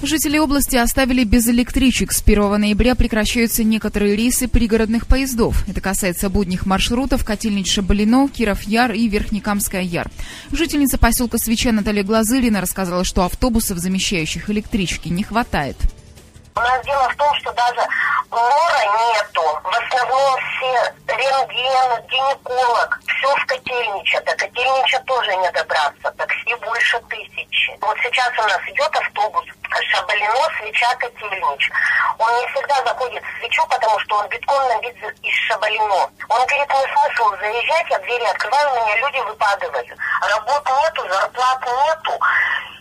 Жители области оставили без электричек. С 1 ноября прекращаются некоторые рейсы пригородных поездов. Это касается будних маршрутов Котельнич-Шабалино, Киров-Яр и Верхнекамская-Яр. Жительница поселка Свеча Наталья Глазырина рассказала, что автобусов, замещающих электрички, не хватает. У нас дело в том, что даже лора нету. В основном все рентген, гинеколог, все в Котельниче. До Котельнича тоже не добраться. Такси больше тысячи. Вот сейчас у нас идет автобус Шабалино, Свеча, Котельнич. Он не всегда заходит в Свечу, потому что он битком набит из Шабалино. Он говорит, не смысл заезжать, я двери открываю, меня люди выпадывают. Работ нету, зарплат нету.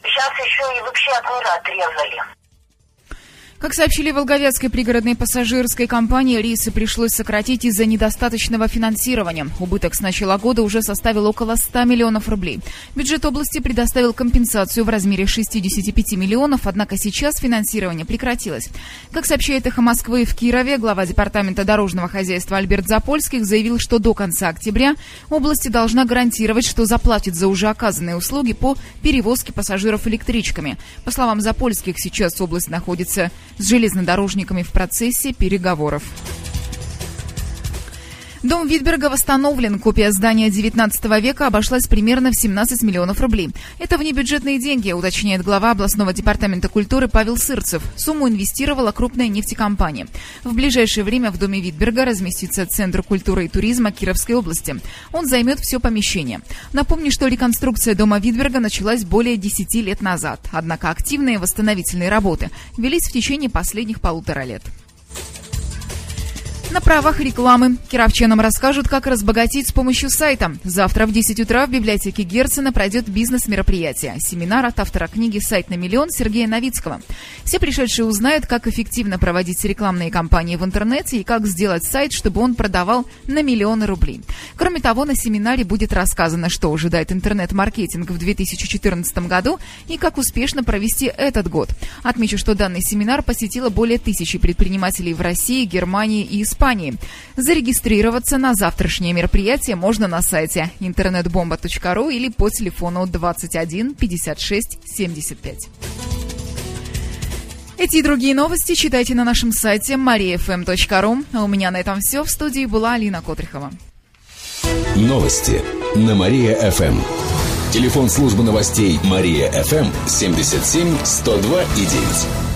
Сейчас еще и вообще от мира отрезали. Как сообщили в Волговецкой пригородной пассажирской компании, рейсы пришлось сократить из-за недостаточного финансирования. Убыток с начала года уже составил около 100 миллионов рублей. Бюджет области предоставил компенсацию в размере 65 миллионов, однако сейчас финансирование прекратилось. Как сообщает «Эхо Москвы» в Кирове, глава Департамента дорожного хозяйства Альберт Запольских заявил, что до конца октября области должна гарантировать, что заплатит за уже оказанные услуги по перевозке пассажиров электричками. По словам Запольских, сейчас область находится с железнодорожниками в процессе переговоров. Дом Витберга восстановлен. Копия здания 19 века обошлась примерно в 17 миллионов рублей. Это внебюджетные деньги, уточняет глава областного департамента культуры Павел Сырцев. Сумму инвестировала крупная нефтекомпания. В ближайшее время в доме Витберга разместится Центр культуры и туризма Кировской области. Он займет все помещение. Напомню, что реконструкция дома Витберга началась более 10 лет назад. Однако активные восстановительные работы велись в течение последних полутора лет. На правах рекламы. Кировчанам расскажут, как разбогатеть с помощью сайта. Завтра в 10 утра в библиотеке Герцена пройдет бизнес-мероприятие. Семинар от автора книги «Сайт на миллион» Сергея Новицкого. Все пришедшие узнают, как эффективно проводить рекламные кампании в интернете и как сделать сайт, чтобы он продавал на миллионы рублей. Кроме того, на семинаре будет рассказано, что ожидает интернет-маркетинг в 2014 году и как успешно провести этот год. Отмечу, что данный семинар посетило более тысячи предпринимателей в России, Германии и Испании. Испании. Зарегистрироваться на завтрашнее мероприятие можно на сайте интернетбомба.ру или по телефону 21 56 75. Эти и другие новости читайте на нашем сайте mariafm.ru. А у меня на этом все. В студии была Алина Котрихова. Новости на Мария-ФМ. Телефон службы новостей Мария-ФМ 77 102 и 9.